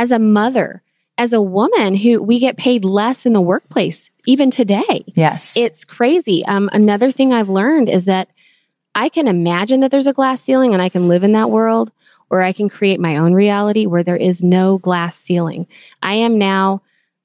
as a mother, as a woman who we get paid less in the workplace, even today. Yes. It's crazy. Um, another thing I've learned is that I can imagine that there's a glass ceiling and I can live in that world, or I can create my own reality where there is no glass ceiling. I am now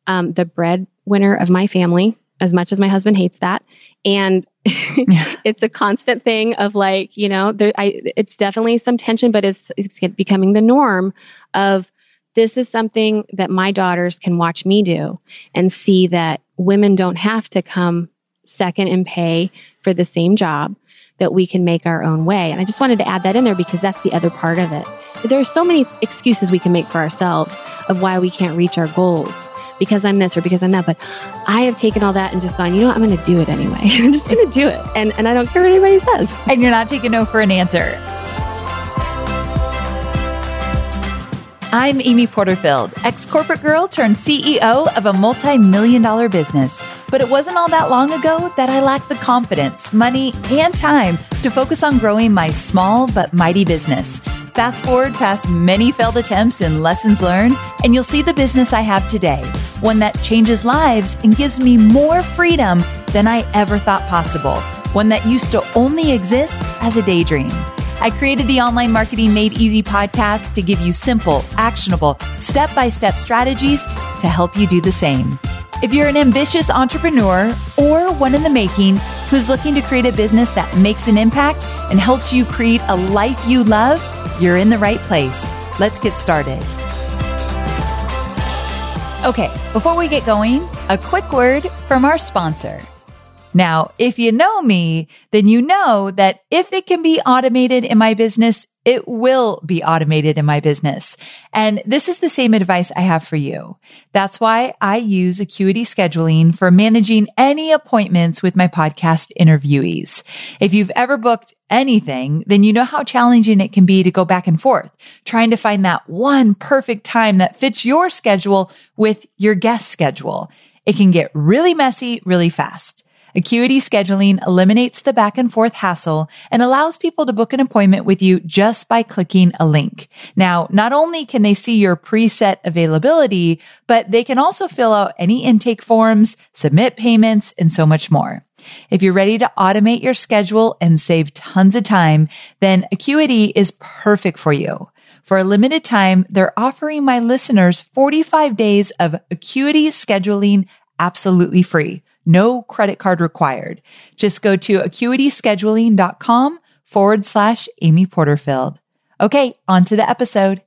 um, the breadwinner of my family, as much as my husband hates that. And it's a constant thing of like, you know, there, I, it's definitely some tension, but it's, it's becoming the norm of this is something that my daughters can watch me do and see that women don't have to come second in pay for the same job that we can make our own way. And I just wanted to add that in there because that's the other part of it. There are so many excuses we can make for ourselves of why we can't reach our goals because I'm this or because I'm that. But I have taken all that and just gone, you know what? I'm going to do it anyway. I'm just going to do it. And, and I don't care what anybody says. And you're not taking no for an answer. I'm Amy Porterfield, ex corporate girl turned CEO of a multi million dollar business. But it wasn't all that long ago that I lacked the confidence, money, and time to focus on growing my small but mighty business. Fast forward past many failed attempts and lessons learned, and you'll see the business I have today one that changes lives and gives me more freedom than I ever thought possible, one that used to only exist as a daydream. I created the Online Marketing Made Easy podcast to give you simple, actionable, step by step strategies to help you do the same. If you're an ambitious entrepreneur or one in the making who's looking to create a business that makes an impact and helps you create a life you love, you're in the right place. Let's get started. Okay, before we get going, a quick word from our sponsor. Now, if you know me, then you know that if it can be automated in my business, it will be automated in my business. And this is the same advice I have for you. That's why I use Acuity scheduling for managing any appointments with my podcast interviewees. If you've ever booked anything, then you know how challenging it can be to go back and forth, trying to find that one perfect time that fits your schedule with your guest schedule. It can get really messy really fast. Acuity scheduling eliminates the back and forth hassle and allows people to book an appointment with you just by clicking a link. Now, not only can they see your preset availability, but they can also fill out any intake forms, submit payments, and so much more. If you're ready to automate your schedule and save tons of time, then Acuity is perfect for you. For a limited time, they're offering my listeners 45 days of Acuity scheduling absolutely free. No credit card required. Just go to acuityscheduling.com forward slash Amy Porterfield. Okay, on to the episode.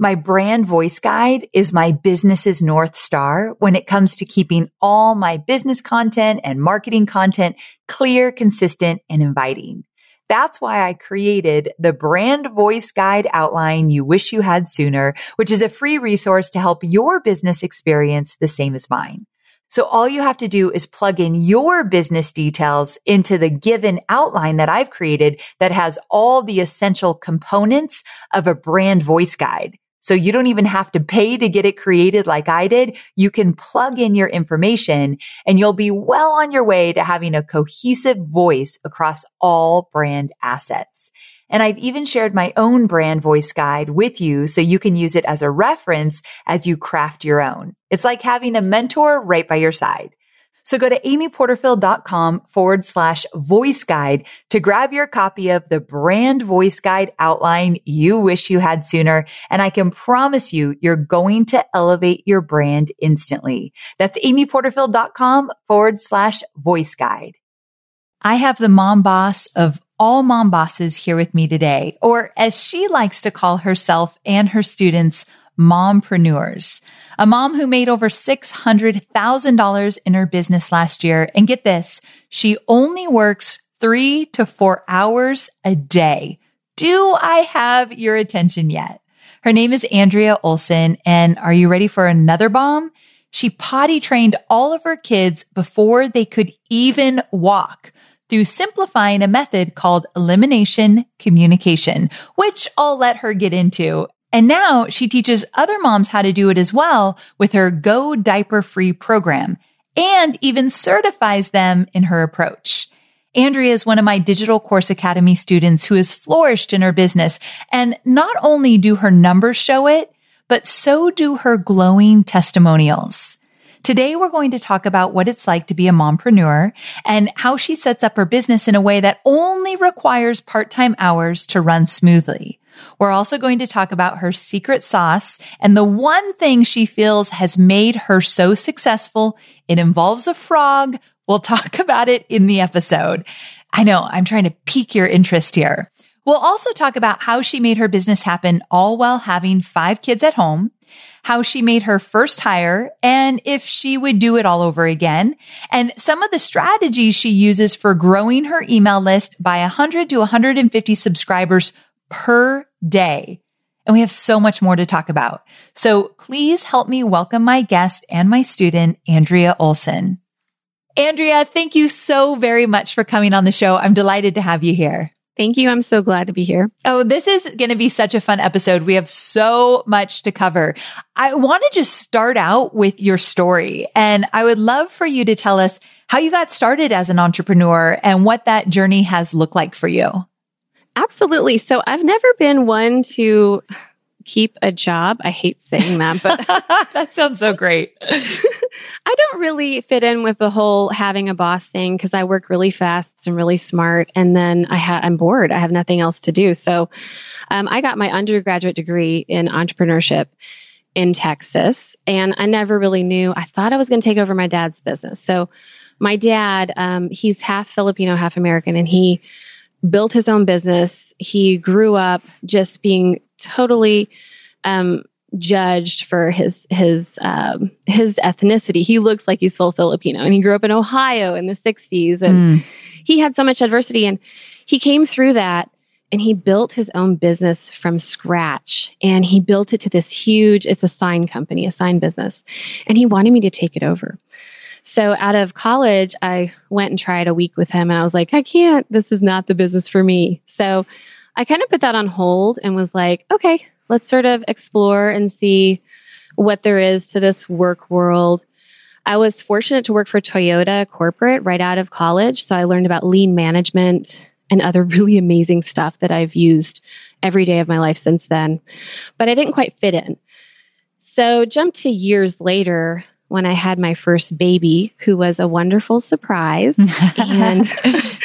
My brand voice guide is my business's North Star when it comes to keeping all my business content and marketing content clear, consistent, and inviting. That's why I created the brand voice guide outline you wish you had sooner, which is a free resource to help your business experience the same as mine. So all you have to do is plug in your business details into the given outline that I've created that has all the essential components of a brand voice guide. So you don't even have to pay to get it created like I did. You can plug in your information and you'll be well on your way to having a cohesive voice across all brand assets. And I've even shared my own brand voice guide with you so you can use it as a reference as you craft your own. It's like having a mentor right by your side. So go to amyporterfield.com forward slash voice guide to grab your copy of the brand voice guide outline you wish you had sooner. And I can promise you, you're going to elevate your brand instantly. That's amyporterfield.com forward slash voice guide. I have the mom boss of all mom bosses here with me today, or as she likes to call herself and her students, mompreneurs. A mom who made over $600,000 in her business last year. And get this, she only works three to four hours a day. Do I have your attention yet? Her name is Andrea Olson. And are you ready for another bomb? She potty trained all of her kids before they could even walk through simplifying a method called elimination communication, which I'll let her get into. And now she teaches other moms how to do it as well with her Go Diaper Free program and even certifies them in her approach. Andrea is one of my Digital Course Academy students who has flourished in her business. And not only do her numbers show it, but so do her glowing testimonials. Today, we're going to talk about what it's like to be a mompreneur and how she sets up her business in a way that only requires part-time hours to run smoothly. We're also going to talk about her secret sauce and the one thing she feels has made her so successful. It involves a frog. We'll talk about it in the episode. I know I'm trying to pique your interest here. We'll also talk about how she made her business happen all while having five kids at home, how she made her first hire and if she would do it all over again, and some of the strategies she uses for growing her email list by 100 to 150 subscribers per day. And we have so much more to talk about. So please help me welcome my guest and my student, Andrea Olson. Andrea, thank you so very much for coming on the show. I'm delighted to have you here. Thank you. I'm so glad to be here. Oh, this is going to be such a fun episode. We have so much to cover. I want to just start out with your story and I would love for you to tell us how you got started as an entrepreneur and what that journey has looked like for you. Absolutely. So I've never been one to keep a job. I hate saying that, but that sounds so great. I don't really fit in with the whole having a boss thing because I work really fast and really smart, and then I ha- I'm bored. I have nothing else to do. So um, I got my undergraduate degree in entrepreneurship in Texas, and I never really knew. I thought I was going to take over my dad's business. So my dad, um, he's half Filipino, half American, and he built his own business. He grew up just being totally um, judged for his his um, his ethnicity. He looks like he's full Filipino, and he grew up in Ohio in the '60s, and mm. he had so much adversity, and he came through that. And he built his own business from scratch and he built it to this huge, it's a sign company, a sign business. And he wanted me to take it over. So out of college, I went and tried a week with him and I was like, I can't, this is not the business for me. So I kind of put that on hold and was like, okay, let's sort of explore and see what there is to this work world. I was fortunate to work for Toyota corporate right out of college. So I learned about lean management and other really amazing stuff that I've used every day of my life since then. But I didn't quite fit in. So jump to years later, when I had my first baby, who was a wonderful surprise. and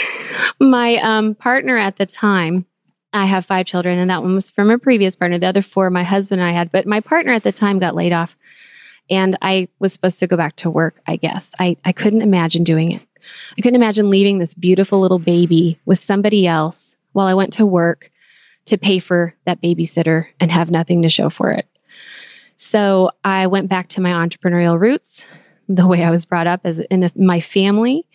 my um, partner at the time, I have five children, and that one was from a previous partner. The other four, my husband and I had, but my partner at the time got laid off, and I was supposed to go back to work. I guess I I couldn't imagine doing it. I couldn't imagine leaving this beautiful little baby with somebody else while I went to work to pay for that babysitter and have nothing to show for it. So I went back to my entrepreneurial roots, the way I was brought up as in my family.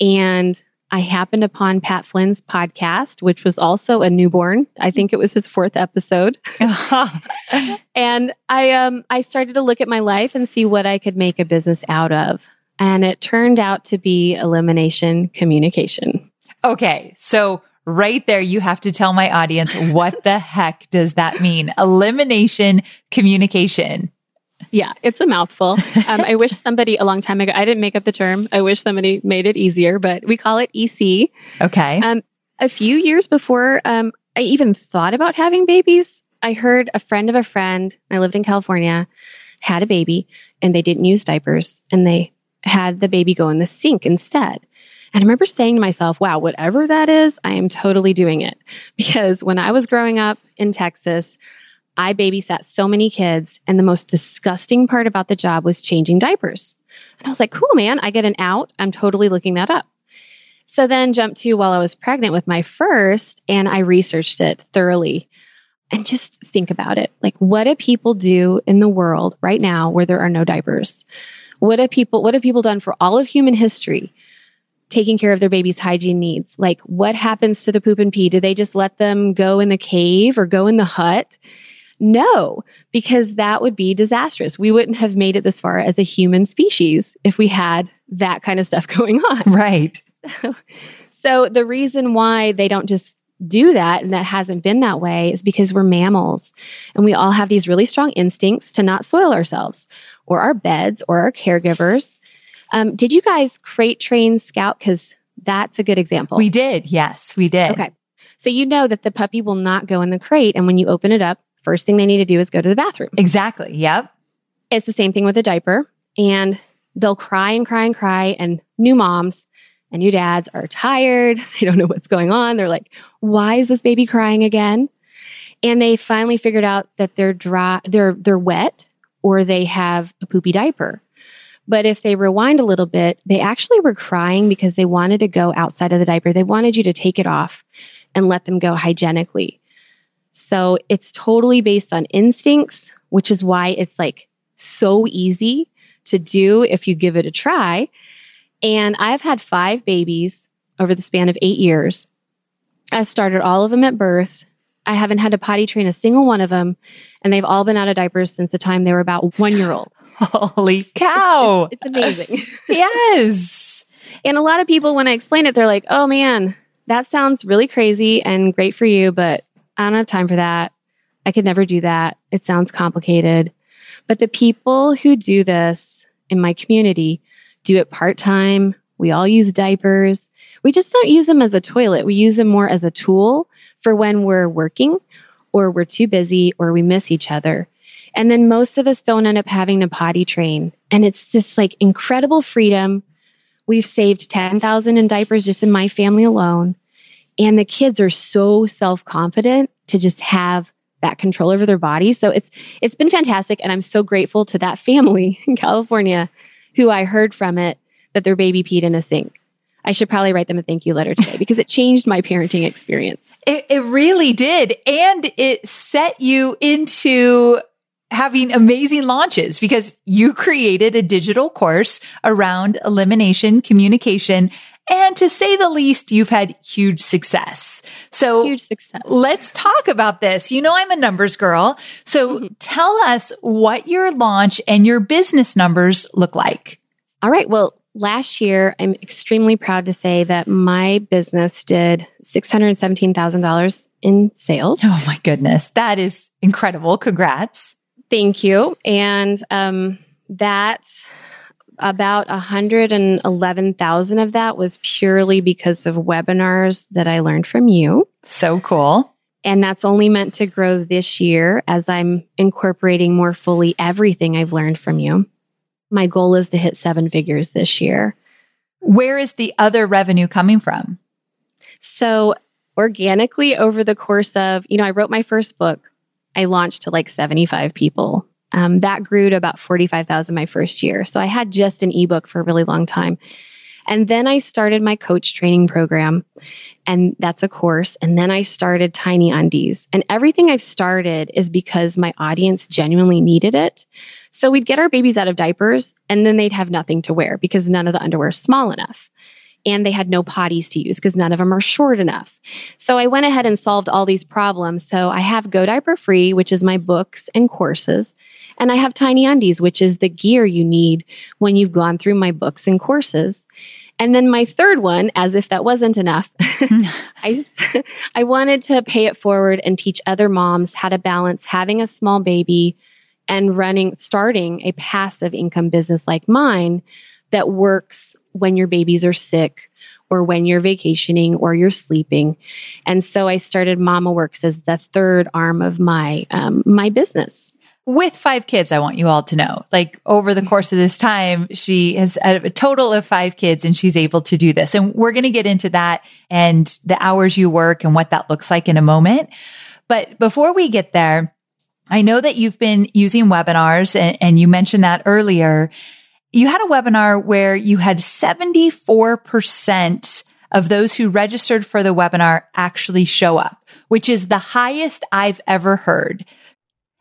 And I happened upon Pat Flynn's podcast, which was also a newborn. I think it was his fourth episode. and I um I started to look at my life and see what I could make a business out of. And it turned out to be elimination communication. Okay. So right there, you have to tell my audience what the heck does that mean? Elimination communication. Yeah, it's a mouthful. Um, I wish somebody a long time ago, I didn't make up the term. I wish somebody made it easier, but we call it EC. Okay. Um, a few years before um, I even thought about having babies, I heard a friend of a friend, I lived in California, had a baby and they didn't use diapers and they had the baby go in the sink instead. And I remember saying to myself, wow, whatever that is, I am totally doing it. Because when I was growing up in Texas, I babysat so many kids, and the most disgusting part about the job was changing diapers. And I was like, cool, man, I get an out. I'm totally looking that up. So then jumped to while I was pregnant with my first, and I researched it thoroughly. And just think about it. Like, what do people do in the world right now where there are no diapers? What have people, what have people done for all of human history taking care of their baby's hygiene needs. Like, what happens to the poop and pee? Do they just let them go in the cave or go in the hut? No, because that would be disastrous. We wouldn't have made it this far as a human species if we had that kind of stuff going on. Right. so, the reason why they don't just do that and that hasn't been that way is because we're mammals and we all have these really strong instincts to not soil ourselves or our beds or our caregivers um, did you guys crate train scout? Because that's a good example. We did. Yes, we did. Okay. So you know that the puppy will not go in the crate. And when you open it up, first thing they need to do is go to the bathroom. Exactly. Yep. It's the same thing with a diaper. And they'll cry and cry and cry. And new moms and new dads are tired. They don't know what's going on. They're like, why is this baby crying again? And they finally figured out that they're dry, they're, they're wet or they have a poopy diaper. But if they rewind a little bit, they actually were crying because they wanted to go outside of the diaper. They wanted you to take it off and let them go hygienically. So it's totally based on instincts, which is why it's like so easy to do if you give it a try. And I've had five babies over the span of eight years. I started all of them at birth. I haven't had to potty train a single one of them, and they've all been out of diapers since the time they were about one year old. Holy cow. it's amazing. yes. And a lot of people, when I explain it, they're like, oh man, that sounds really crazy and great for you, but I don't have time for that. I could never do that. It sounds complicated. But the people who do this in my community do it part time. We all use diapers. We just don't use them as a toilet. We use them more as a tool for when we're working or we're too busy or we miss each other. And then most of us don't end up having to potty train. And it's this like incredible freedom. We've saved 10,000 in diapers just in my family alone. And the kids are so self confident to just have that control over their bodies. So it's, it's been fantastic. And I'm so grateful to that family in California who I heard from it that their baby peed in a sink. I should probably write them a thank you letter today because it changed my parenting experience. It, it really did. And it set you into having amazing launches because you created a digital course around elimination communication. And to say the least, you've had huge success. So huge success. Let's talk about this. You know, I'm a numbers girl. So mm-hmm. tell us what your launch and your business numbers look like. All right. Well, last year, I'm extremely proud to say that my business did $617,000 in sales. Oh my goodness. That is incredible. Congrats. Thank you. And um, that about 111,000 of that was purely because of webinars that I learned from you. So cool. And that's only meant to grow this year as I'm incorporating more fully everything I've learned from you. My goal is to hit seven figures this year. Where is the other revenue coming from? So, organically, over the course of, you know, I wrote my first book I launched to like 75 people. Um, that grew to about 45,000 my first year. So I had just an ebook for a really long time. And then I started my coach training program, and that's a course. And then I started Tiny Undies. And everything I've started is because my audience genuinely needed it. So we'd get our babies out of diapers, and then they'd have nothing to wear because none of the underwear is small enough and they had no potties to use because none of them are short enough. So I went ahead and solved all these problems. So I have Go Diaper Free, which is my books and courses. And I have Tiny Undies, which is the gear you need when you've gone through my books and courses. And then my third one, as if that wasn't enough, I, I wanted to pay it forward and teach other moms how to balance having a small baby and running, starting a passive income business like mine that works when your babies are sick or when you're vacationing or you're sleeping. And so I started Mama Works as the third arm of my um, my business. With five kids, I want you all to know, like over the course of this time, she has a total of five kids and she's able to do this. And we're going to get into that and the hours you work and what that looks like in a moment. But before we get there, I know that you've been using webinars and, and you mentioned that earlier you had a webinar where you had 74% of those who registered for the webinar actually show up, which is the highest I've ever heard.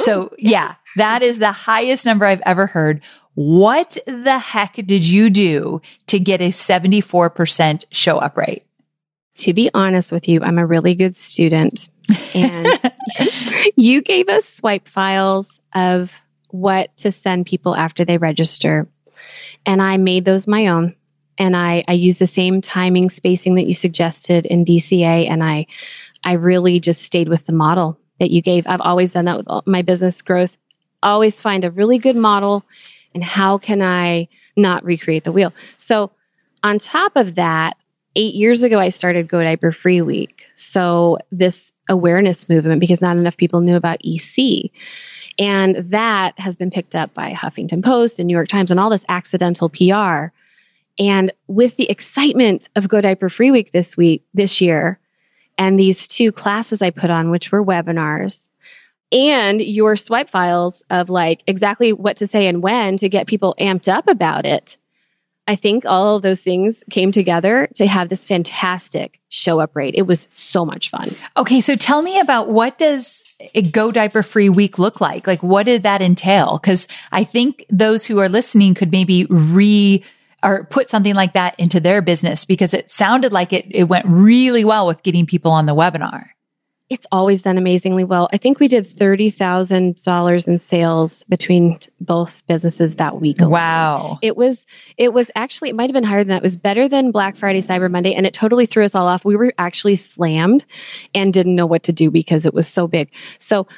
So yeah, that is the highest number I've ever heard. What the heck did you do to get a 74% show up rate? to be honest with you, I'm a really good student. And you gave us swipe files of what to send people after they register. And I made those my own. And I, I used the same timing spacing that you suggested in DCA. And I, I really just stayed with the model that you gave. I've always done that with my business growth. Always find a really good model and how can I not recreate the wheel? So on top of that, eight years ago, I started Go Diaper Free Week. So, this awareness movement, because not enough people knew about EC. And that has been picked up by Huffington Post and New York Times and all this accidental PR. And with the excitement of Go Diaper Free Week this week, this year, and these two classes I put on, which were webinars, and your swipe files of like exactly what to say and when to get people amped up about it, I think all of those things came together to have this fantastic show up rate. It was so much fun. Okay, so tell me about what does a Go Diaper Free week look like? Like what did that entail? Cuz I think those who are listening could maybe re or put something like that into their business because it sounded like it it went really well with getting people on the webinar it's always done amazingly well. I think we did $30,000 in sales between both businesses that week. Alone. Wow. It was, it was actually, it might have been higher than that. It was better than Black Friday, Cyber Monday, and it totally threw us all off. We were actually slammed and didn't know what to do because it was so big. So,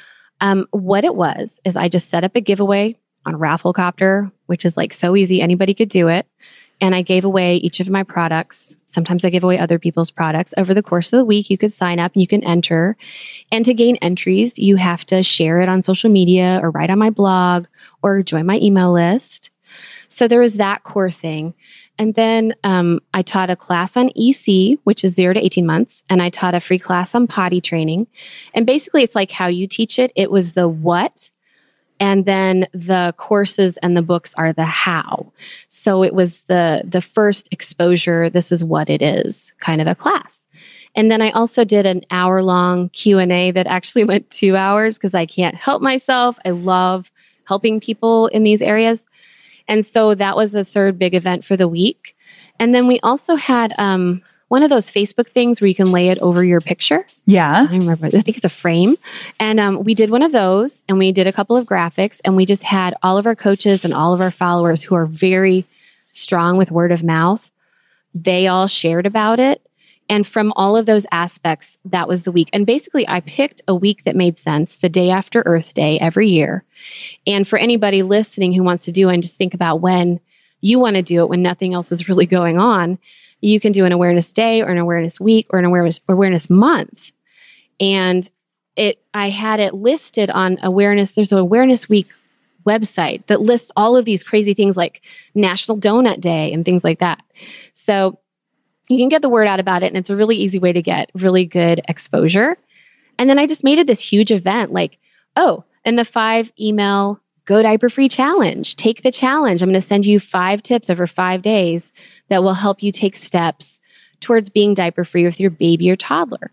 um, what it was is I just set up a giveaway on Rafflecopter, which is like so easy. Anybody could do it and I gave away each of my products. Sometimes I give away other people's products. Over the course of the week, you could sign up you can enter. And to gain entries, you have to share it on social media or write on my blog or join my email list. So there was that core thing. And then um, I taught a class on EC, which is zero to 18 months, and I taught a free class on potty training. And basically, it's like how you teach it. It was the what, and then the courses and the books are the how. So it was the the first exposure this is what it is kind of a class. And then i also did an hour long q&a that actually went two hours because i can't help myself. I love helping people in these areas. And so that was the third big event for the week. And then we also had um, one of those Facebook things where you can lay it over your picture. Yeah. I remember. I think it's a frame. And um, we did one of those and we did a couple of graphics and we just had all of our coaches and all of our followers who are very strong with word of mouth. They all shared about it. And from all of those aspects, that was the week. And basically, I picked a week that made sense the day after Earth Day every year. And for anybody listening who wants to do it and just think about when you want to do it when nothing else is really going on, you can do an awareness day or an awareness week or an awareness awareness month. And it I had it listed on awareness. There's an awareness week website that lists all of these crazy things like National Donut Day and things like that. So you can get the word out about it and it's a really easy way to get really good exposure. And then I just made it this huge event like, oh, and the five email go diaper free challenge. Take the challenge. I'm going to send you five tips over five days that will help you take steps towards being diaper free with your baby or toddler.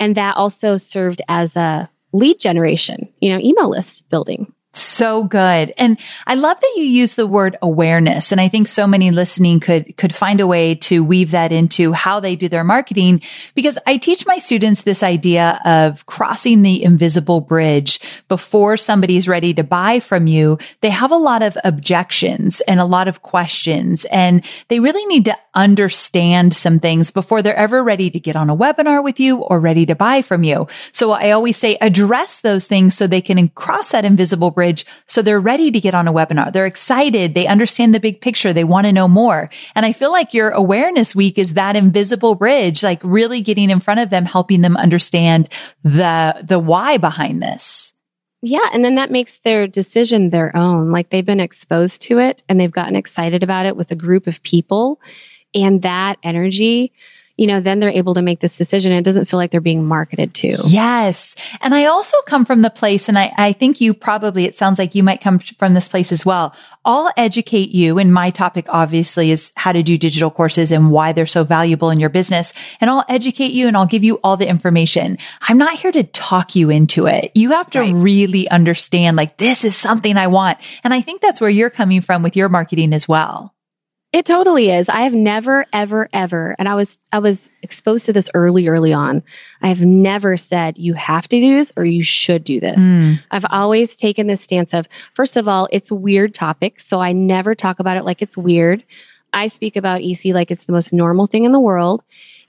And that also served as a lead generation, you know, email list building. So good. And I love that you use the word awareness. And I think so many listening could, could find a way to weave that into how they do their marketing because I teach my students this idea of crossing the invisible bridge before somebody's ready to buy from you. They have a lot of objections and a lot of questions and they really need to understand some things before they're ever ready to get on a webinar with you or ready to buy from you. So I always say address those things so they can cross that invisible bridge So they're ready to get on a webinar. They're excited. They understand the big picture. They want to know more. And I feel like your awareness week is that invisible bridge, like really getting in front of them, helping them understand the, the why behind this. Yeah. And then that makes their decision their own. Like they've been exposed to it and they've gotten excited about it with a group of people. And that energy you know, then they're able to make this decision. It doesn't feel like they're being marketed to. Yes. And I also come from the place, and I, I think you probably, it sounds like you might come from this place as well. I'll educate you. And my topic obviously is how to do digital courses and why they're so valuable in your business. And I'll educate you and I'll give you all the information. I'm not here to talk you into it. You have to right. really understand like this is something I want. And I think that's where you're coming from with your marketing as well. It totally is. I have never, ever, ever, and I was I was exposed to this early, early on. I have never said you have to do this or you should do this. Mm. I've always taken this stance of first of all, it's a weird topic, so I never talk about it like it's weird. I speak about EC like it's the most normal thing in the world,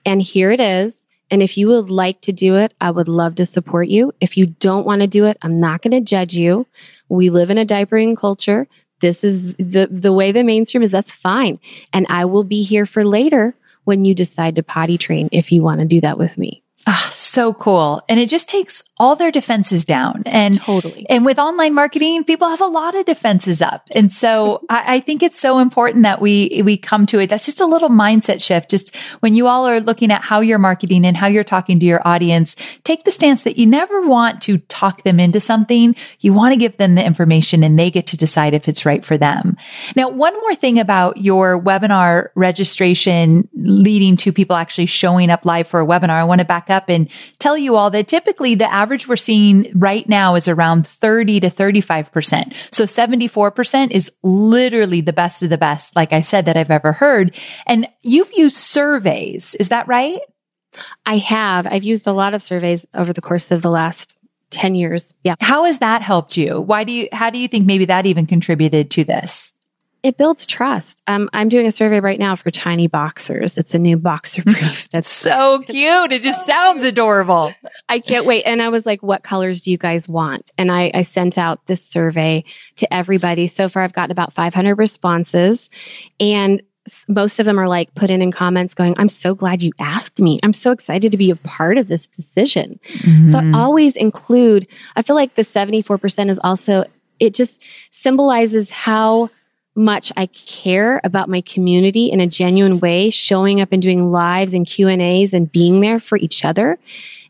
and here it is. And if you would like to do it, I would love to support you. If you don't want to do it, I'm not going to judge you. We live in a diapering culture this is the the way the mainstream is that's fine. And i will be here for later when you decide to potty train if you want to do that with me Ah, so cool. And it just takes all their defenses down. And totally. And with online marketing, people have a lot of defenses up. And so I, I, think it's so important that we, we come to it. That's just a little mindset shift. Just when you all are looking at how you're marketing and how you're talking to your audience, take the stance that you never want to talk them into something. You want to give them the information and they get to decide if it's right for them. Now, one more thing about your webinar registration leading to people actually showing up live for a webinar. I want to back up and tell you all that typically the average we're seeing right now is around 30 to 35%. So 74% is literally the best of the best, like I said, that I've ever heard. And you've used surveys. Is that right? I have. I've used a lot of surveys over the course of the last 10 years. Yeah. How has that helped you? Why do you, how do you think maybe that even contributed to this? It builds trust. Um, I'm doing a survey right now for tiny boxers. It's a new boxer brief. That's so cute. It just sounds adorable. I can't wait. And I was like, what colors do you guys want? And I, I sent out this survey to everybody. So far, I've gotten about 500 responses. And most of them are like put in in comments going, I'm so glad you asked me. I'm so excited to be a part of this decision. Mm-hmm. So I always include, I feel like the 74% is also, it just symbolizes how much I care about my community in a genuine way, showing up and doing lives and Q and A's and being there for each other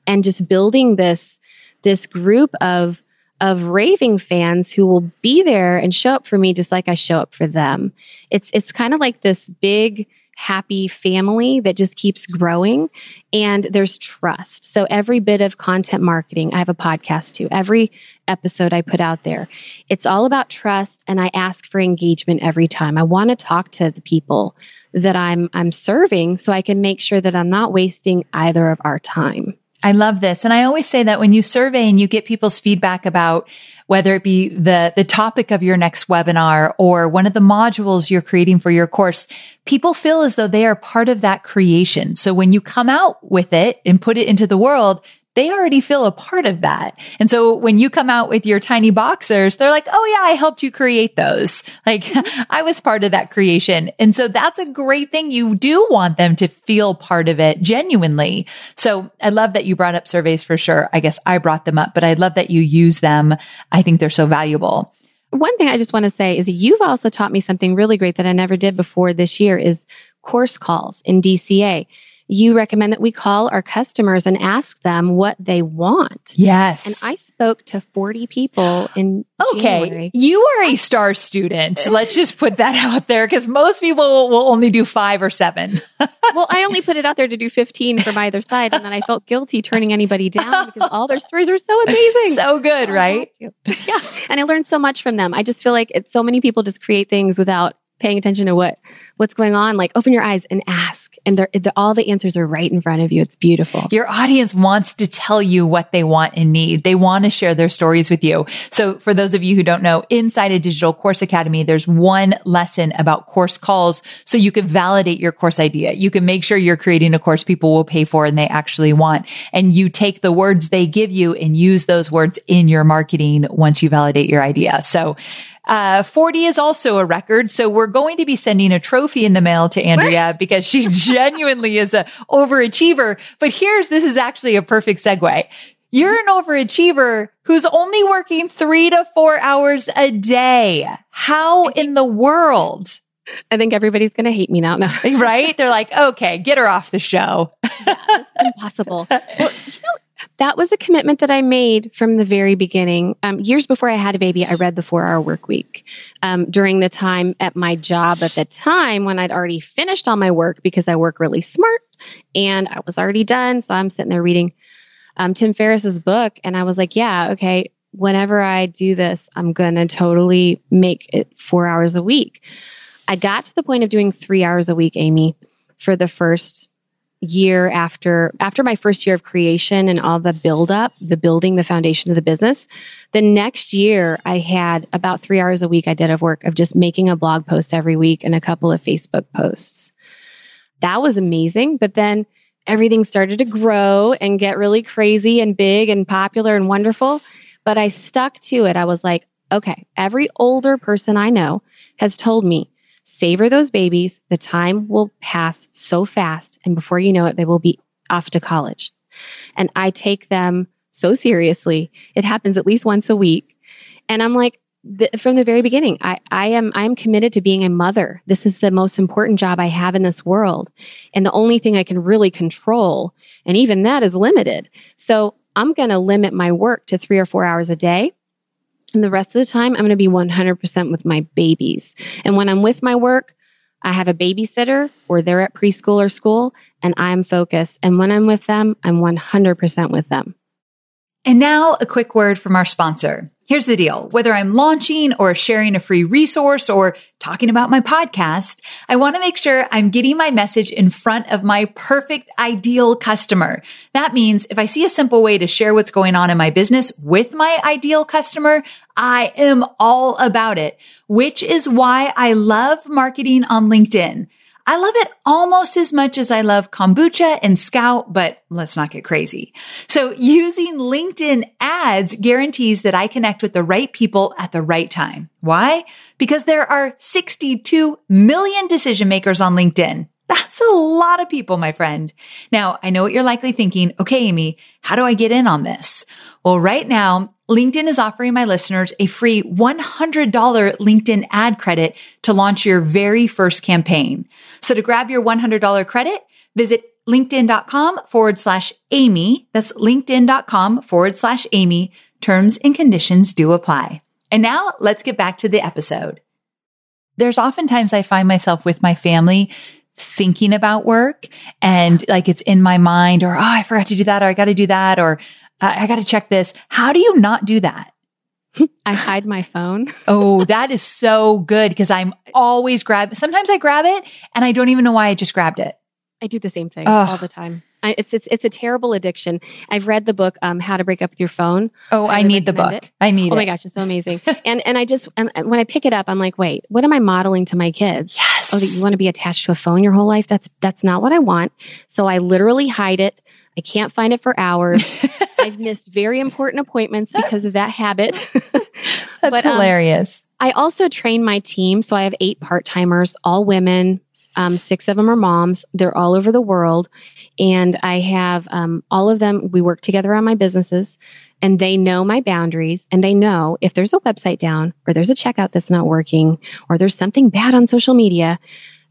and just building this, this group of, of raving fans who will be there and show up for me just like I show up for them. It's, it's kind of like this big, happy family that just keeps growing and there's trust. So every bit of content marketing, I have a podcast too. Every episode I put out there, it's all about trust and I ask for engagement every time. I want to talk to the people that I'm I'm serving so I can make sure that I'm not wasting either of our time. I love this. And I always say that when you survey and you get people's feedback about whether it be the, the topic of your next webinar or one of the modules you're creating for your course, people feel as though they are part of that creation. So when you come out with it and put it into the world, they already feel a part of that. And so when you come out with your tiny boxers, they're like, Oh yeah, I helped you create those. Like I was part of that creation. And so that's a great thing. You do want them to feel part of it genuinely. So I love that you brought up surveys for sure. I guess I brought them up, but I love that you use them. I think they're so valuable. One thing I just want to say is you've also taught me something really great that I never did before this year is course calls in DCA you recommend that we call our customers and ask them what they want. Yes. And I spoke to 40 people in Okay. January. You are a star student. Let's just put that out there because most people will only do five or seven. well, I only put it out there to do 15 from either side. And then I felt guilty turning anybody down because all their stories are so amazing. So good, so right? yeah. And I learned so much from them. I just feel like it's so many people just create things without paying attention to what what's going on like open your eyes and ask. And they're, they're, all the answers are right in front of you. It's beautiful. Your audience wants to tell you what they want and need. They want to share their stories with you. So for those of you who don't know inside a digital course academy there's one lesson about course calls so you can validate your course idea. You can make sure you're creating a course people will pay for and they actually want. And you take the words they give you and use those words in your marketing once you validate your idea. So uh, 40 is also a record. So we're going to be sending a trophy in the mail to Andrea because she genuinely is a overachiever. But here's, this is actually a perfect segue. You're an overachiever who's only working three to four hours a day. How in the world? I think everybody's going to hate me now. No. right? They're like, okay, get her off the show. yeah, impossible. Well, you know, that was a commitment that I made from the very beginning. Um, years before I had a baby, I read the Four Hour Work Week. Um, during the time at my job at the time when I'd already finished all my work because I work really smart and I was already done. So I'm sitting there reading um, Tim Ferriss's book, and I was like, yeah, okay. Whenever I do this, I'm gonna totally make it four hours a week. I got to the point of doing three hours a week, Amy, for the first year after after my first year of creation and all the build up, the building the foundation of the business, the next year I had about 3 hours a week I did of work of just making a blog post every week and a couple of Facebook posts. That was amazing, but then everything started to grow and get really crazy and big and popular and wonderful, but I stuck to it. I was like, okay, every older person I know has told me savor those babies. The time will pass so fast. And before you know it, they will be off to college. And I take them so seriously. It happens at least once a week. And I'm like, the, from the very beginning, I, I am I am committed to being a mother. This is the most important job I have in this world, and the only thing I can really control, and even that is limited. So I'm going to limit my work to three or four hours a day. And the rest of the time, I'm going to be 100% with my babies. And when I'm with my work, I have a babysitter or they're at preschool or school and I'm focused. And when I'm with them, I'm 100% with them. And now a quick word from our sponsor. Here's the deal. Whether I'm launching or sharing a free resource or talking about my podcast, I want to make sure I'm getting my message in front of my perfect ideal customer. That means if I see a simple way to share what's going on in my business with my ideal customer, I am all about it, which is why I love marketing on LinkedIn. I love it almost as much as I love kombucha and scout, but let's not get crazy. So using LinkedIn ads guarantees that I connect with the right people at the right time. Why? Because there are 62 million decision makers on LinkedIn. That's a lot of people, my friend. Now, I know what you're likely thinking. Okay, Amy, how do I get in on this? Well, right now, LinkedIn is offering my listeners a free $100 LinkedIn ad credit to launch your very first campaign. So to grab your $100 credit, visit linkedin.com forward slash Amy. That's linkedin.com forward slash Amy. Terms and conditions do apply. And now let's get back to the episode. There's oftentimes I find myself with my family thinking about work and like it's in my mind or, oh, I forgot to do that or I got to do that or uh, I got to check this. How do you not do that? I hide my phone. oh, that is so good because I'm always grab. Sometimes I grab it and I don't even know why I just grabbed it. I do the same thing Ugh. all the time. I, it's it's it's a terrible addiction. I've read the book um, How to Break Up with Your Phone. Oh, I, I need the book. It. I need oh it. my gosh, it's so amazing. and and I just and when I pick it up, I'm like, wait, what am I modeling to my kids? Yes. Oh, that you want to be attached to a phone your whole life? That's that's not what I want. So I literally hide it. I can't find it for hours. I've missed very important appointments because of that habit. that's but, um, hilarious. I also train my team. So I have eight part timers, all women. Um, six of them are moms. They're all over the world. And I have um, all of them, we work together on my businesses and they know my boundaries and they know if there's a website down or there's a checkout that's not working or there's something bad on social media,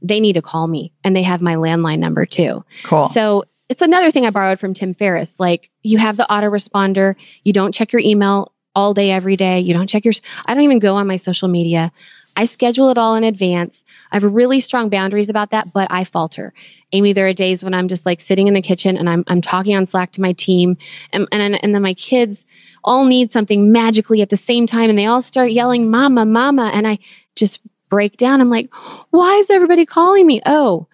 they need to call me and they have my landline number too. Cool. So it's another thing I borrowed from Tim Ferriss. Like you have the autoresponder, you don't check your email all day, every day. You don't check your, I don't even go on my social media. I schedule it all in advance. I have really strong boundaries about that, but I falter. Amy, there are days when I'm just like sitting in the kitchen and I'm, I'm talking on Slack to my team and, and, and then my kids all need something magically at the same time and they all start yelling, mama, mama. And I just break down. I'm like, why is everybody calling me? Oh,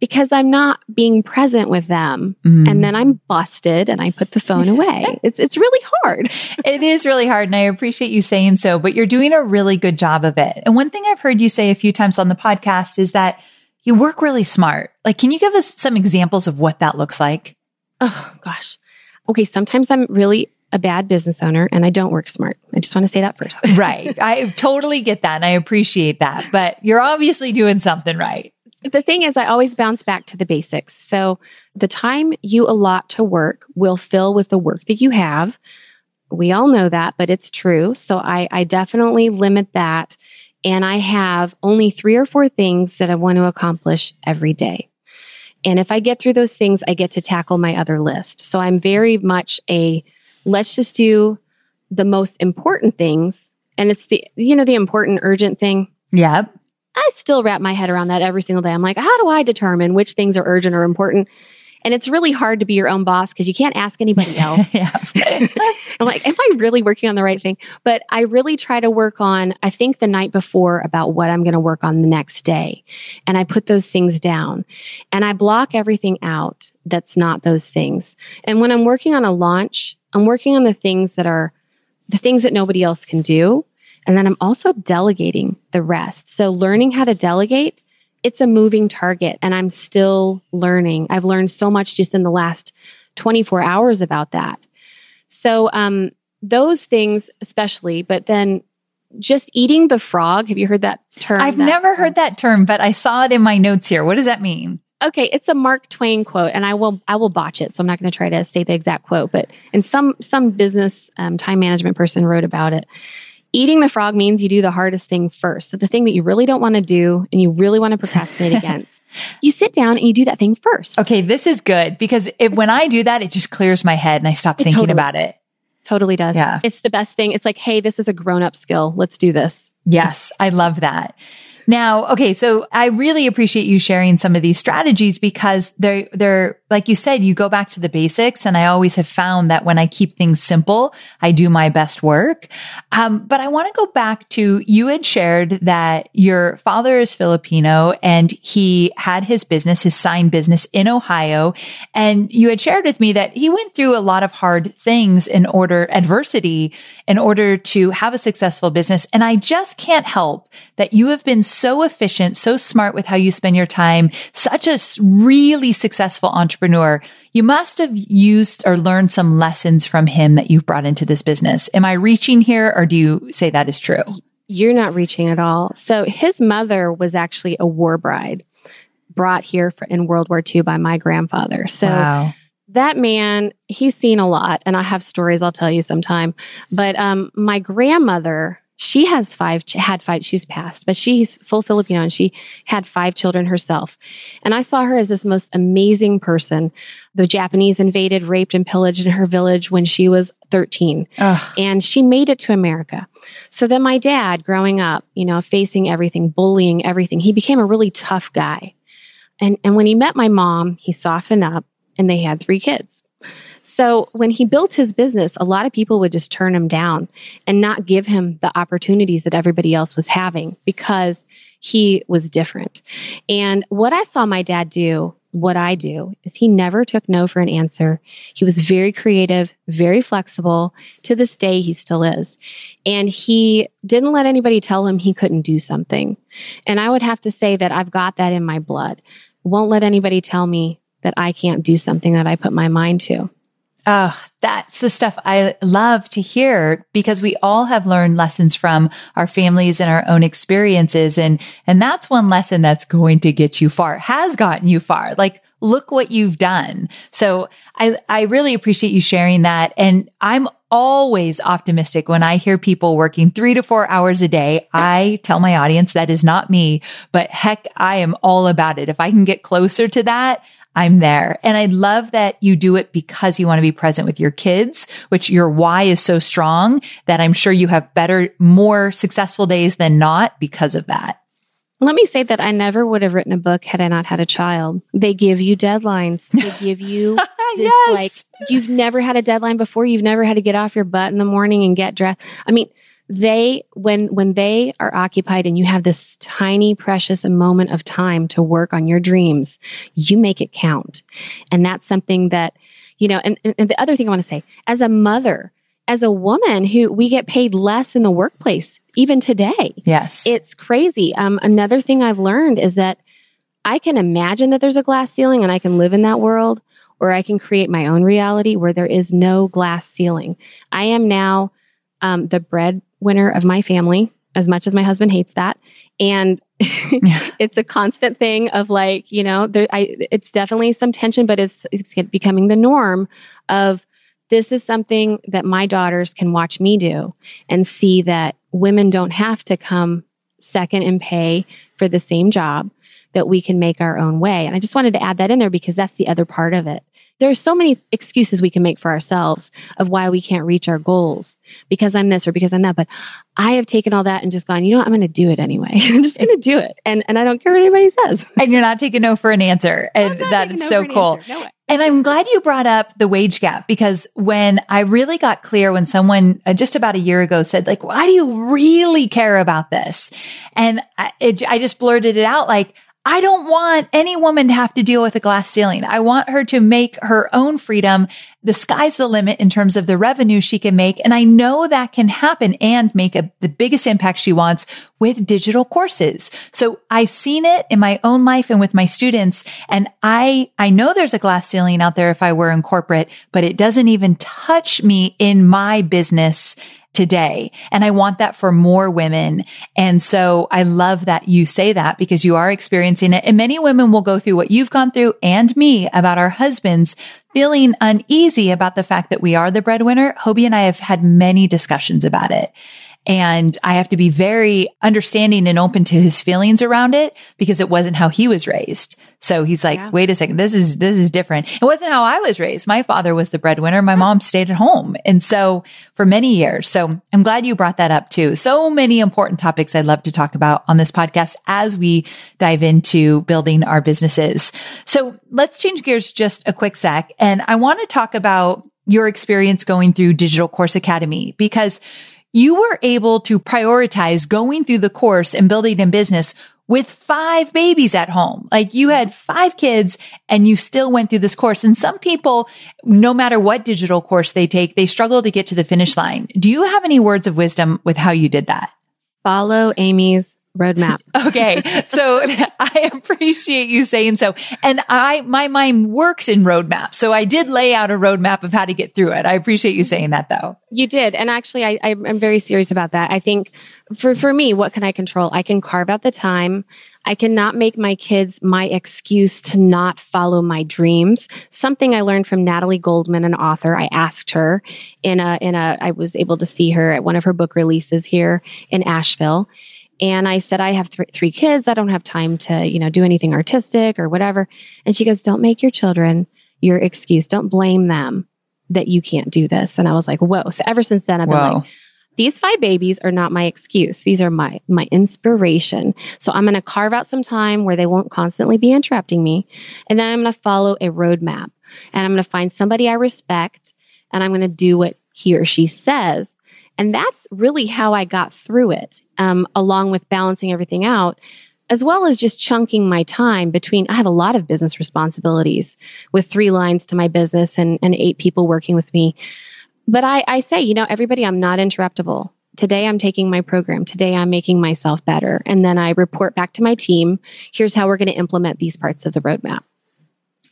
because I'm not being present with them. Mm. And then I'm busted and I put the phone away. it's it's really hard. it is really hard and I appreciate you saying so, but you're doing a really good job of it. And one thing I've heard you say a few times on the podcast is that you work really smart. Like can you give us some examples of what that looks like? Oh gosh. Okay, sometimes I'm really a bad business owner and I don't work smart. I just want to say that first. right. I totally get that and I appreciate that. But you're obviously doing something right the thing is, I always bounce back to the basics. So the time you allot to work will fill with the work that you have. We all know that, but it's true. So I, I definitely limit that. And I have only three or four things that I want to accomplish every day. And if I get through those things, I get to tackle my other list. So I'm very much a let's just do the most important things. And it's the, you know, the important, urgent thing. Yep. I still wrap my head around that every single day. I'm like, how do I determine which things are urgent or important? And it's really hard to be your own boss because you can't ask anybody else. I'm like, am I really working on the right thing? But I really try to work on, I think the night before about what I'm going to work on the next day. And I put those things down and I block everything out that's not those things. And when I'm working on a launch, I'm working on the things that are the things that nobody else can do. And then I'm also delegating the rest. So learning how to delegate, it's a moving target and I'm still learning. I've learned so much just in the last 24 hours about that. So, um, those things especially, but then just eating the frog. Have you heard that term? I've that, never heard that term, but I saw it in my notes here. What does that mean? Okay, it's a Mark Twain quote, and I will I will botch it, so I'm not going to try to say the exact quote. But and some some business um, time management person wrote about it eating the frog means you do the hardest thing first. So the thing that you really don't want to do and you really want to procrastinate against. You sit down and you do that thing first. Okay, this is good because if, when I do that, it just clears my head and I stop it thinking totally, about it. Totally does. Yeah. It's the best thing. It's like, hey, this is a grown up skill. Let's do this. Yes, I love that. Now, okay, so I really appreciate you sharing some of these strategies because they're, they're, like you said, you go back to the basics. And I always have found that when I keep things simple, I do my best work. Um, but I want to go back to you had shared that your father is Filipino and he had his business, his sign business in Ohio. And you had shared with me that he went through a lot of hard things in order, adversity in order to have a successful business. And I just can't help that you have been so efficient, so smart with how you spend your time, such a really successful entrepreneur. You must have used or learned some lessons from him that you've brought into this business. Am I reaching here or do you say that is true? You're not reaching at all. So his mother was actually a war bride brought here for, in World War II by my grandfather. So wow. that man, he's seen a lot, and I have stories I'll tell you sometime. But um, my grandmother she has five had five she's passed but she's full filipino and she had five children herself. And i saw her as this most amazing person. The japanese invaded raped and pillaged in her village when she was 13 Ugh. and she made it to america. So then my dad growing up you know facing everything bullying everything he became a really tough guy. And and when he met my mom he softened up and they had three kids so when he built his business, a lot of people would just turn him down and not give him the opportunities that everybody else was having because he was different. And what I saw my dad do what I do is he never took no for an answer. He was very creative, very flexible. To this day, he still is. And he didn't let anybody tell him he couldn't do something. And I would have to say that I've got that in my blood. Won't let anybody tell me that I can't do something that I put my mind to. Oh, that's the stuff I love to hear because we all have learned lessons from our families and our own experiences. And, and that's one lesson that's going to get you far, has gotten you far. Like, look what you've done. So I, I really appreciate you sharing that. And I'm always optimistic when I hear people working three to four hours a day. I tell my audience that is not me, but heck, I am all about it. If I can get closer to that, I'm there. And I love that you do it because you want to be present with your kids, which your why is so strong that I'm sure you have better, more successful days than not because of that. Let me say that I never would have written a book had I not had a child. They give you deadlines. They give you this yes. like you've never had a deadline before. You've never had to get off your butt in the morning and get dressed. I mean, they when when they are occupied and you have this tiny precious moment of time to work on your dreams you make it count. And that's something that you know and, and the other thing i want to say as a mother as a woman who we get paid less in the workplace even today. Yes. It's crazy. Um, another thing i've learned is that i can imagine that there's a glass ceiling and i can live in that world or i can create my own reality where there is no glass ceiling. I am now um, the breadwinner of my family, as much as my husband hates that. And it's a constant thing of like, you know, there, I, it's definitely some tension, but it's, it's becoming the norm of this is something that my daughters can watch me do and see that women don't have to come second in pay for the same job that we can make our own way. And I just wanted to add that in there because that's the other part of it there are so many excuses we can make for ourselves of why we can't reach our goals because I'm this or because I'm that. But I have taken all that and just gone, you know what? I'm going to do it anyway. I'm just going to do it. And, and I don't care what anybody says. And you're not taking no for an answer. And that is no so cool. No and I'm glad you brought up the wage gap because when I really got clear when someone uh, just about a year ago said like, why do you really care about this? And I, it, I just blurted it out like, I don't want any woman to have to deal with a glass ceiling. I want her to make her own freedom. The sky's the limit in terms of the revenue she can make. And I know that can happen and make a, the biggest impact she wants with digital courses. So I've seen it in my own life and with my students. And I, I know there's a glass ceiling out there if I were in corporate, but it doesn't even touch me in my business today. And I want that for more women. And so I love that you say that because you are experiencing it. And many women will go through what you've gone through and me about our husbands feeling uneasy about the fact that we are the breadwinner. Hobie and I have had many discussions about it. And I have to be very understanding and open to his feelings around it because it wasn't how he was raised. So he's like, yeah. wait a second. This is, this is different. It wasn't how I was raised. My father was the breadwinner. My mom stayed at home. And so for many years. So I'm glad you brought that up too. So many important topics I'd love to talk about on this podcast as we dive into building our businesses. So let's change gears just a quick sec. And I want to talk about your experience going through Digital Course Academy because you were able to prioritize going through the course and building a business with five babies at home. Like you had five kids and you still went through this course. And some people, no matter what digital course they take, they struggle to get to the finish line. Do you have any words of wisdom with how you did that? Follow Amy's roadmap. okay. So I appreciate you saying so. And I, my mind works in roadmap. So I did lay out a roadmap of how to get through it. I appreciate you saying that though. You did. And actually, I, I'm very serious about that. I think for, for me, what can I control? I can carve out the time. I cannot make my kids my excuse to not follow my dreams. Something I learned from Natalie Goldman, an author. I asked her in a, in a, I was able to see her at one of her book releases here in Asheville and I said, I have th- three kids. I don't have time to, you know, do anything artistic or whatever. And she goes, don't make your children your excuse. Don't blame them that you can't do this. And I was like, whoa. So ever since then, I've been like, these five babies are not my excuse. These are my, my inspiration. So I'm going to carve out some time where they won't constantly be interrupting me. And then I'm going to follow a roadmap and I'm going to find somebody I respect and I'm going to do what he or she says. And that's really how I got through it, um, along with balancing everything out. as well as just chunking my time between I have a lot of business responsibilities with three lines to my business and, and eight people working with me. But I, I say, you know, everybody, I'm not interruptible. Today I'm taking my program. Today I'm making myself better. And then I report back to my team. Here's how we're going to implement these parts of the roadmap.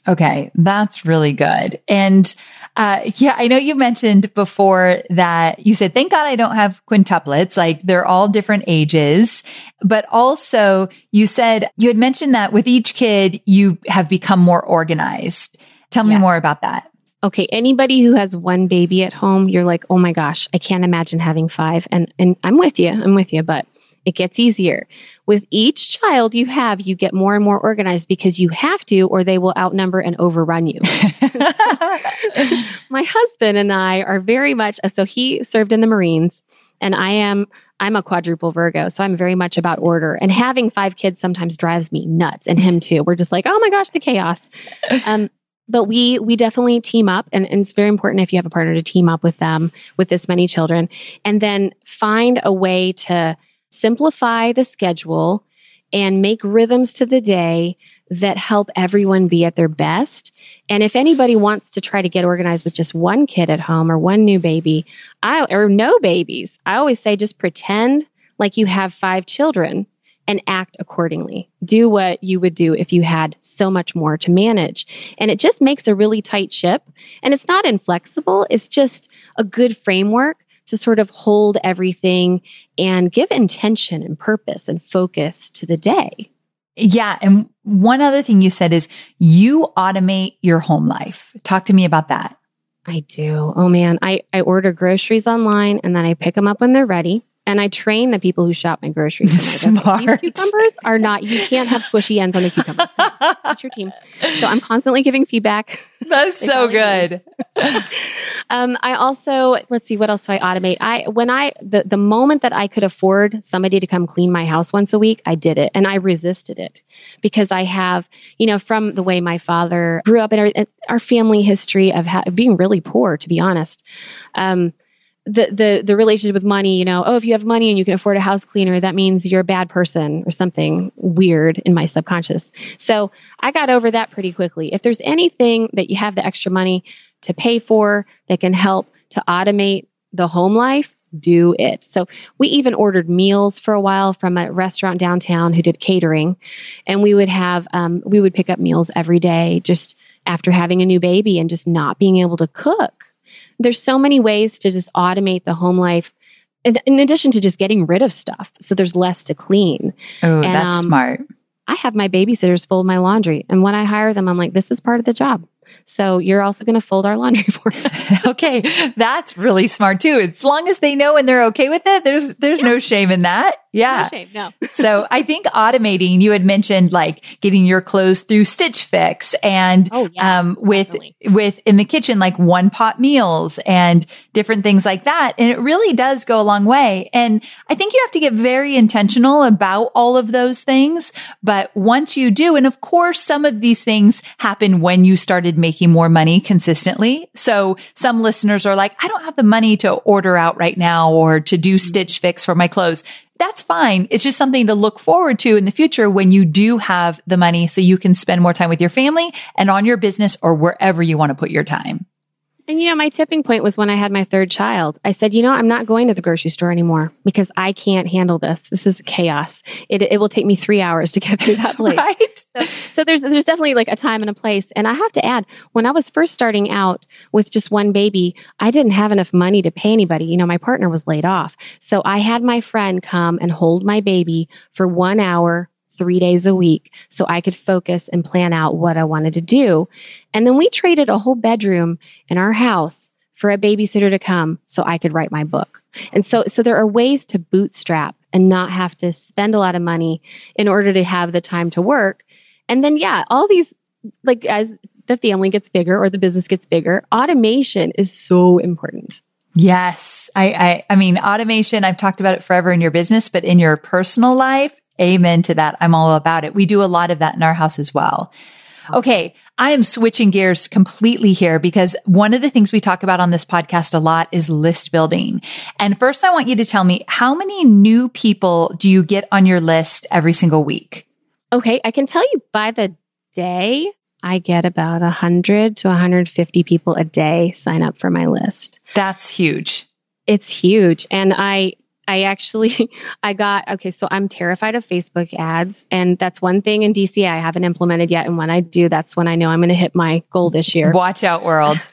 Okay, that's really good. And uh, yeah, I know you mentioned before that you said, thank God I don't have quintuplets. Like they're all different ages. But also you said you had mentioned that with each kid, you have become more organized. Tell me yes. more about that. Okay, anybody who has one baby at home, you're like, oh my gosh, I can't imagine having five. And and I'm with you, I'm with you, but it gets easier. With each child you have, you get more and more organized because you have to, or they will outnumber and overrun you. my husband and I are very much, so he served in the Marines, and I am I'm a quadruple Virgo, so I'm very much about order. And having five kids sometimes drives me nuts, and him too. We're just like, oh my gosh, the chaos. Um, but we we definitely team up, and, and it's very important if you have a partner to team up with them with this many children, and then find a way to simplify the schedule and make rhythms to the day that help everyone be at their best. And if anybody wants to try to get organized with just one kid at home or one new baby, I or no babies, I always say just pretend like you have five children and act accordingly. Do what you would do if you had so much more to manage. And it just makes a really tight ship. And it's not inflexible, it's just a good framework to sort of hold everything and give intention and purpose and focus to the day. Yeah. And one other thing you said is you automate your home life. Talk to me about that. I do. Oh man, I, I order groceries online and then I pick them up when they're ready and I train the people who shop my groceries. Smart. These cucumbers are not. You can't have squishy ends on the cucumbers. That's your team. So I'm constantly giving feedback. That's so good. um, I also let's see what else do I automate. I when I the the moment that I could afford somebody to come clean my house once a week, I did it, and I resisted it because I have you know from the way my father grew up in our, our family history of, ha- being really poor, to be honest. Um, the the the relationship with money you know oh if you have money and you can afford a house cleaner that means you're a bad person or something weird in my subconscious. So i got over that pretty quickly. If there's anything that you have the extra money to pay for that can help to automate the home life do it. So we even ordered meals for a while from a restaurant downtown who did catering. And we would have um, we would pick up meals every day just after having a new baby and just not being able to cook there's so many ways to just automate the home life in addition to just getting rid of stuff so there's less to clean oh that's um, smart i have my babysitters fold my laundry and when i hire them i'm like this is part of the job so you're also going to fold our laundry for us. okay. That's really smart too. As long as they know and they're okay with it, there's, there's yeah. no shame in that. Yeah. No shame. No. so I think automating, you had mentioned like getting your clothes through Stitch Fix and, oh, yeah, um, with, definitely. with in the kitchen, like one pot meals and different things like that. And it really does go a long way. And I think you have to get very intentional about all of those things. But once you do, and of course, some of these things happen when you started making more money consistently. So some listeners are like, I don't have the money to order out right now or to do Stitch Fix for my clothes that's fine. It's just something to look forward to in the future when you do have the money so you can spend more time with your family and on your business or wherever you want to put your time. And you know, my tipping point was when I had my third child. I said, you know, I'm not going to the grocery store anymore because I can't handle this. This is chaos. It, it will take me three hours to get through that place. right. So, so there's there's definitely like a time and a place. And I have to add, when I was first starting out with just one baby, I didn't have enough money to pay anybody. You know, my partner was laid off, so I had my friend come and hold my baby for one hour three days a week so I could focus and plan out what I wanted to do. And then we traded a whole bedroom in our house for a babysitter to come so I could write my book. And so, so there are ways to bootstrap and not have to spend a lot of money in order to have the time to work. And then, yeah, all these, like as the family gets bigger or the business gets bigger, automation is so important. Yes. I, I, I mean, automation, I've talked about it forever in your business, but in your personal life, Amen to that. I'm all about it. We do a lot of that in our house as well. Okay. I am switching gears completely here because one of the things we talk about on this podcast a lot is list building. And first I want you to tell me how many new people do you get on your list every single week? Okay. I can tell you by the day, I get about 100 to 150 people a day sign up for my list. That's huge. It's huge. And I, I actually, I got, okay, so I'm terrified of Facebook ads. And that's one thing in DCA I haven't implemented yet. And when I do, that's when I know I'm going to hit my goal this year. Watch out, world.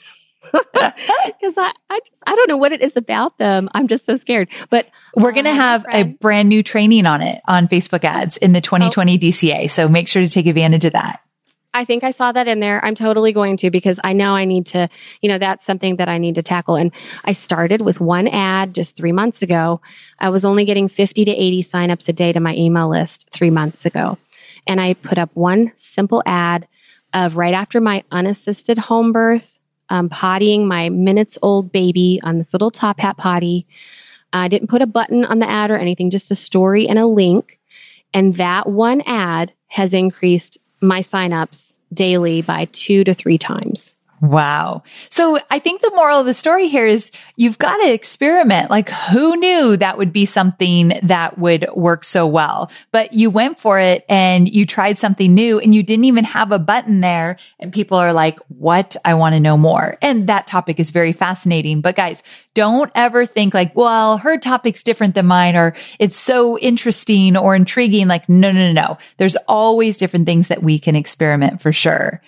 Because I, I just, I don't know what it is about them. I'm just so scared. But we're going to have a brand new training on it on Facebook ads in the 2020 oh. DCA. So make sure to take advantage of that. I think I saw that in there. I'm totally going to because I know I need to, you know, that's something that I need to tackle. And I started with one ad just three months ago. I was only getting 50 to 80 signups a day to my email list three months ago. And I put up one simple ad of right after my unassisted home birth, um, pottying my minutes old baby on this little top hat potty. I didn't put a button on the ad or anything, just a story and a link. And that one ad has increased my signups daily by two to three times. Wow. So I think the moral of the story here is you've got to experiment. Like who knew that would be something that would work so well, but you went for it and you tried something new and you didn't even have a button there. And people are like, what? I want to know more. And that topic is very fascinating. But guys, don't ever think like, well, her topic's different than mine or it's so interesting or intriguing. Like, no, no, no, no. There's always different things that we can experiment for sure.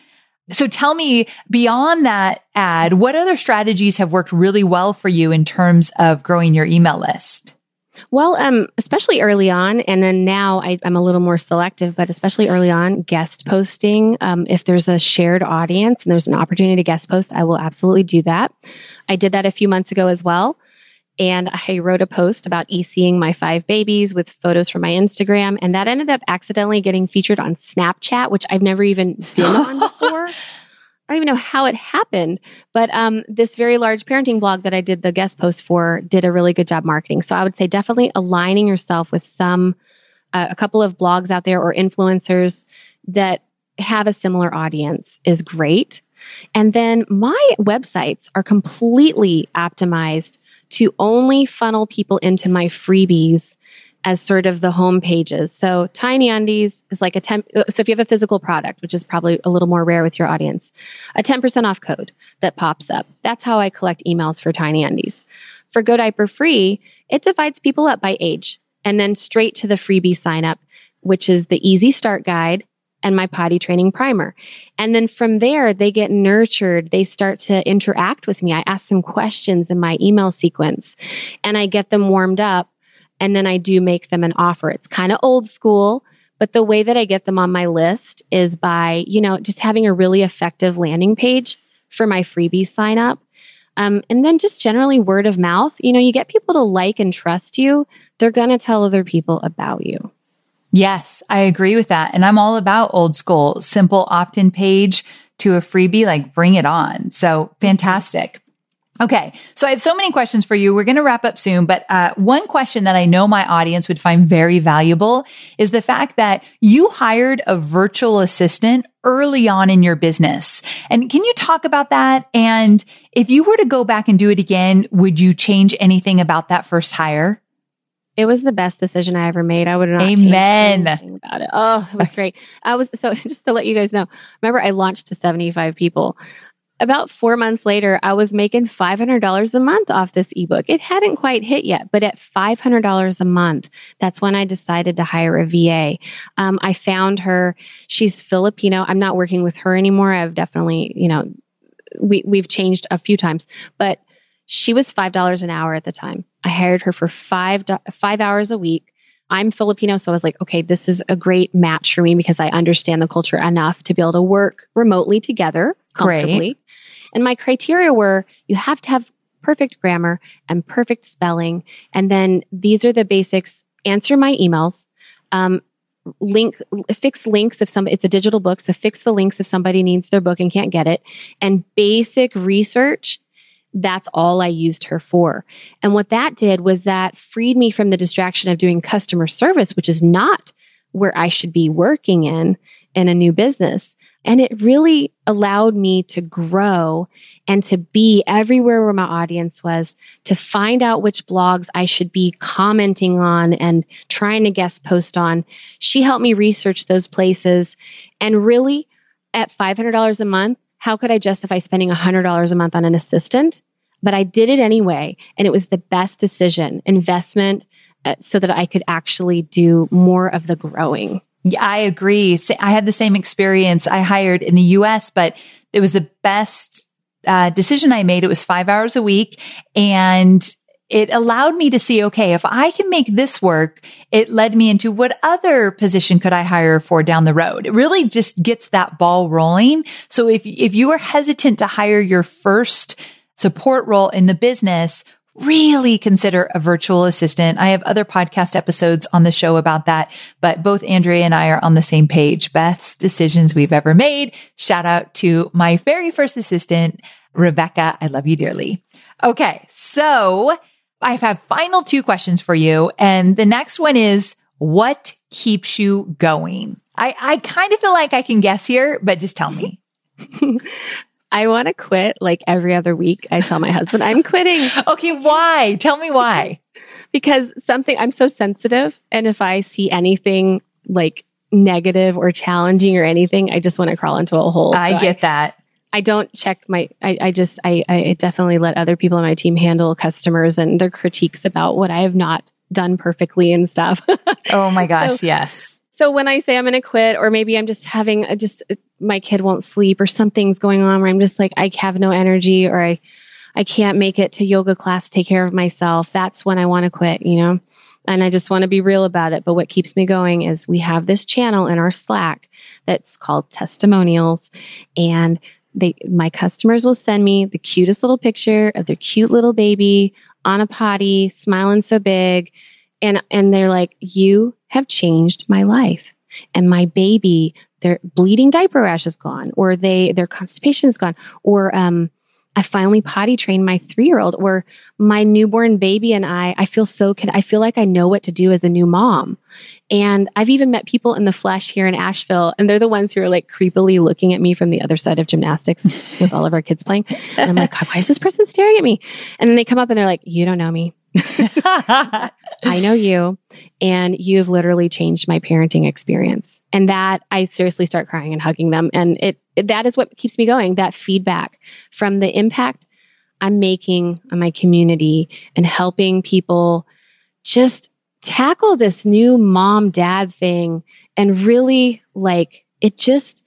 So tell me beyond that ad, what other strategies have worked really well for you in terms of growing your email list? Well, um, especially early on, and then now I, am a little more selective, but especially early on, guest posting. Um, if there's a shared audience and there's an opportunity to guest post, I will absolutely do that. I did that a few months ago as well. And I wrote a post about EC-ing my five babies with photos from my Instagram. And that ended up accidentally getting featured on Snapchat, which I've never even been on before. I don't even know how it happened, but um, this very large parenting blog that I did the guest post for did a really good job marketing. So I would say definitely aligning yourself with some, uh, a couple of blogs out there or influencers that have a similar audience is great. And then my websites are completely optimized to only funnel people into my freebies as sort of the home pages. So Tiny Undies is like a 10, so if you have a physical product, which is probably a little more rare with your audience, a 10% off code that pops up. That's how I collect emails for Tiny Undies. For Go Diaper Free, it divides people up by age and then straight to the freebie sign up, which is the easy start guide and my potty training primer. And then from there, they get nurtured. They start to interact with me. I ask them questions in my email sequence and I get them warmed up. And then I do make them an offer. It's kind of old school, but the way that I get them on my list is by, you know, just having a really effective landing page for my freebie sign up. Um, and then just generally word of mouth. You know, you get people to like and trust you, they're going to tell other people about you. Yes, I agree with that. And I'm all about old school, simple opt in page to a freebie, like bring it on. So fantastic. Okay. So I have so many questions for you. We're going to wrap up soon, but uh, one question that I know my audience would find very valuable is the fact that you hired a virtual assistant early on in your business. And can you talk about that? And if you were to go back and do it again, would you change anything about that first hire? It was the best decision I ever made. I would not Amen. about it. Oh, it was great. I was so just to let you guys know. Remember, I launched to seventy five people. About four months later, I was making five hundred dollars a month off this ebook. It hadn't quite hit yet, but at five hundred dollars a month, that's when I decided to hire a VA. Um, I found her. She's Filipino. I'm not working with her anymore. I've definitely, you know, we we've changed a few times, but she was $5 an hour at the time. I hired her for five, five hours a week. I'm Filipino, so I was like, okay, this is a great match for me because I understand the culture enough to be able to work remotely together comfortably. Great. And my criteria were you have to have perfect grammar and perfect spelling. And then these are the basics answer my emails, um, link fix links if some it's a digital book so fix the links if somebody needs their book and can't get it and basic research that's all I used her for. And what that did was that freed me from the distraction of doing customer service, which is not where I should be working in in a new business. And it really allowed me to grow and to be everywhere where my audience was, to find out which blogs I should be commenting on and trying to guest post on. She helped me research those places. And really, at $500 a month, how could I justify spending $100 a month on an assistant? But I did it anyway. And it was the best decision, investment, uh, so that I could actually do more of the growing. Yeah, I agree. I had the same experience. I hired in the US, but it was the best uh, decision I made. It was five hours a week and it allowed me to see, okay, if I can make this work, it led me into what other position could I hire for down the road? It really just gets that ball rolling. So if, if you are hesitant to hire your first support role in the business, really consider a virtual assistant. I have other podcast episodes on the show about that, but both Andrea and I are on the same page. Best decisions we've ever made. Shout out to my very first assistant, Rebecca. I love you dearly. Okay. So I have final two questions for you. And the next one is what keeps you going? I, I kind of feel like I can guess here, but just tell me. I want to quit like every other week. I tell my husband, I'm quitting. okay, why? Tell me why. because something, I'm so sensitive. And if I see anything like negative or challenging or anything, I just want to crawl into a hole. I so get I, that. I don't check my, I, I just, I, I definitely let other people on my team handle customers and their critiques about what I have not done perfectly and stuff. oh my gosh, so, yes. So when I say I'm going to quit, or maybe I'm just having a, just uh, my kid won't sleep, or something's going on where I'm just like I have no energy, or I I can't make it to yoga class, take care of myself. That's when I want to quit, you know. And I just want to be real about it. But what keeps me going is we have this channel in our Slack that's called testimonials, and they my customers will send me the cutest little picture of their cute little baby on a potty, smiling so big, and and they're like, "You have changed my life." And my baby, their bleeding diaper rash is gone, or they their constipation is gone, or um, I finally potty trained my three year old, or my newborn baby and I. I feel so I feel like I know what to do as a new mom. And I've even met people in the flesh here in Asheville, and they're the ones who are like creepily looking at me from the other side of gymnastics with all of our kids playing. And I'm like, why is this person staring at me? And then they come up and they're like, you don't know me. I know you, and you've literally changed my parenting experience. And that I seriously start crying and hugging them. And it that is what keeps me going. That feedback from the impact I'm making on my community and helping people just tackle this new mom dad thing and really like it just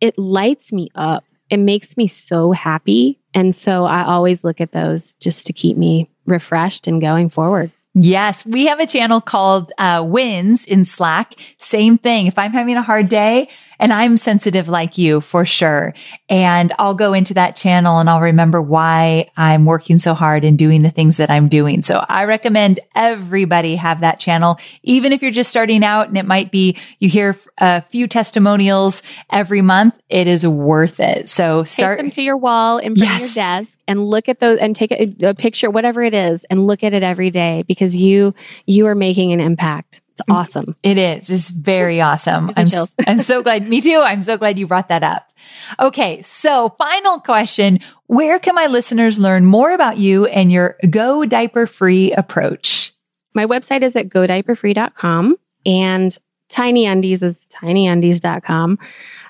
it lights me up. It makes me so happy. And so I always look at those just to keep me refreshed and going forward. Yes, we have a channel called uh, Wins in Slack. Same thing. If I'm having a hard day and I'm sensitive like you for sure, and I'll go into that channel and I'll remember why I'm working so hard and doing the things that I'm doing. So I recommend everybody have that channel, even if you're just starting out and it might be you hear a few testimonials every month. It is worth it. So start Take them to your wall in front yes. of your desk and look at those and take a, a picture, whatever it is, and look at it every day because you you are making an impact. It's mm, awesome. It is. It's very awesome. I'm, I'm so glad. Me too. I'm so glad you brought that up. Okay. So final question. Where can my listeners learn more about you and your go diaper free approach? My website is at godiaperfree.com and Tiny Undies is tinyundies.com.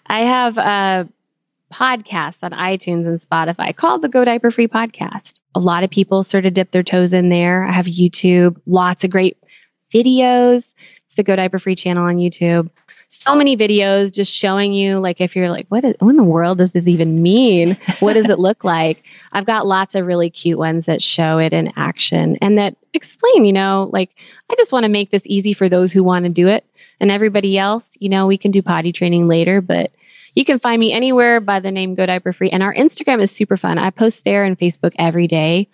I have a podcast on iTunes and Spotify called the Go Diaper Free Podcast. A lot of people sort of dip their toes in there. I have YouTube, lots of great videos. It's the Go Diaper Free channel on YouTube. So many videos just showing you, like, if you're like, what, is, what in the world does this even mean? What does it look like? I've got lots of really cute ones that show it in action and that explain, you know, like, I just want to make this easy for those who want to do it. And everybody else, you know, we can do potty training later, but you can find me anywhere by the name Go Diaper Free. And our Instagram is super fun. I post there and Facebook every day.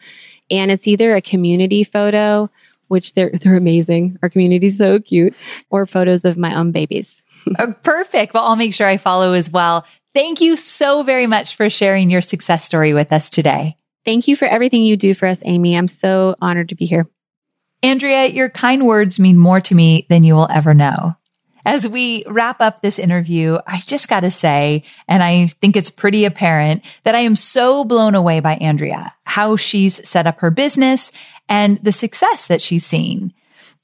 And it's either a community photo, which they're they're amazing. Our community's so cute, or photos of my own babies. oh, perfect. Well, I'll make sure I follow as well. Thank you so very much for sharing your success story with us today. Thank you for everything you do for us, Amy. I'm so honored to be here. Andrea, your kind words mean more to me than you will ever know. As we wrap up this interview, I just got to say, and I think it's pretty apparent that I am so blown away by Andrea, how she's set up her business and the success that she's seen.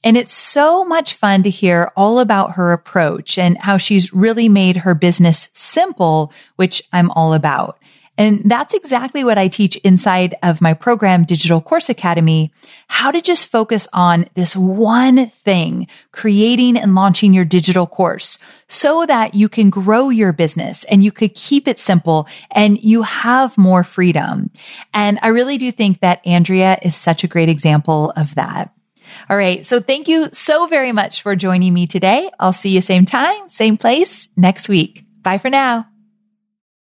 And it's so much fun to hear all about her approach and how she's really made her business simple, which I'm all about. And that's exactly what I teach inside of my program, Digital Course Academy, how to just focus on this one thing, creating and launching your digital course so that you can grow your business and you could keep it simple and you have more freedom. And I really do think that Andrea is such a great example of that. All right. So thank you so very much for joining me today. I'll see you same time, same place next week. Bye for now.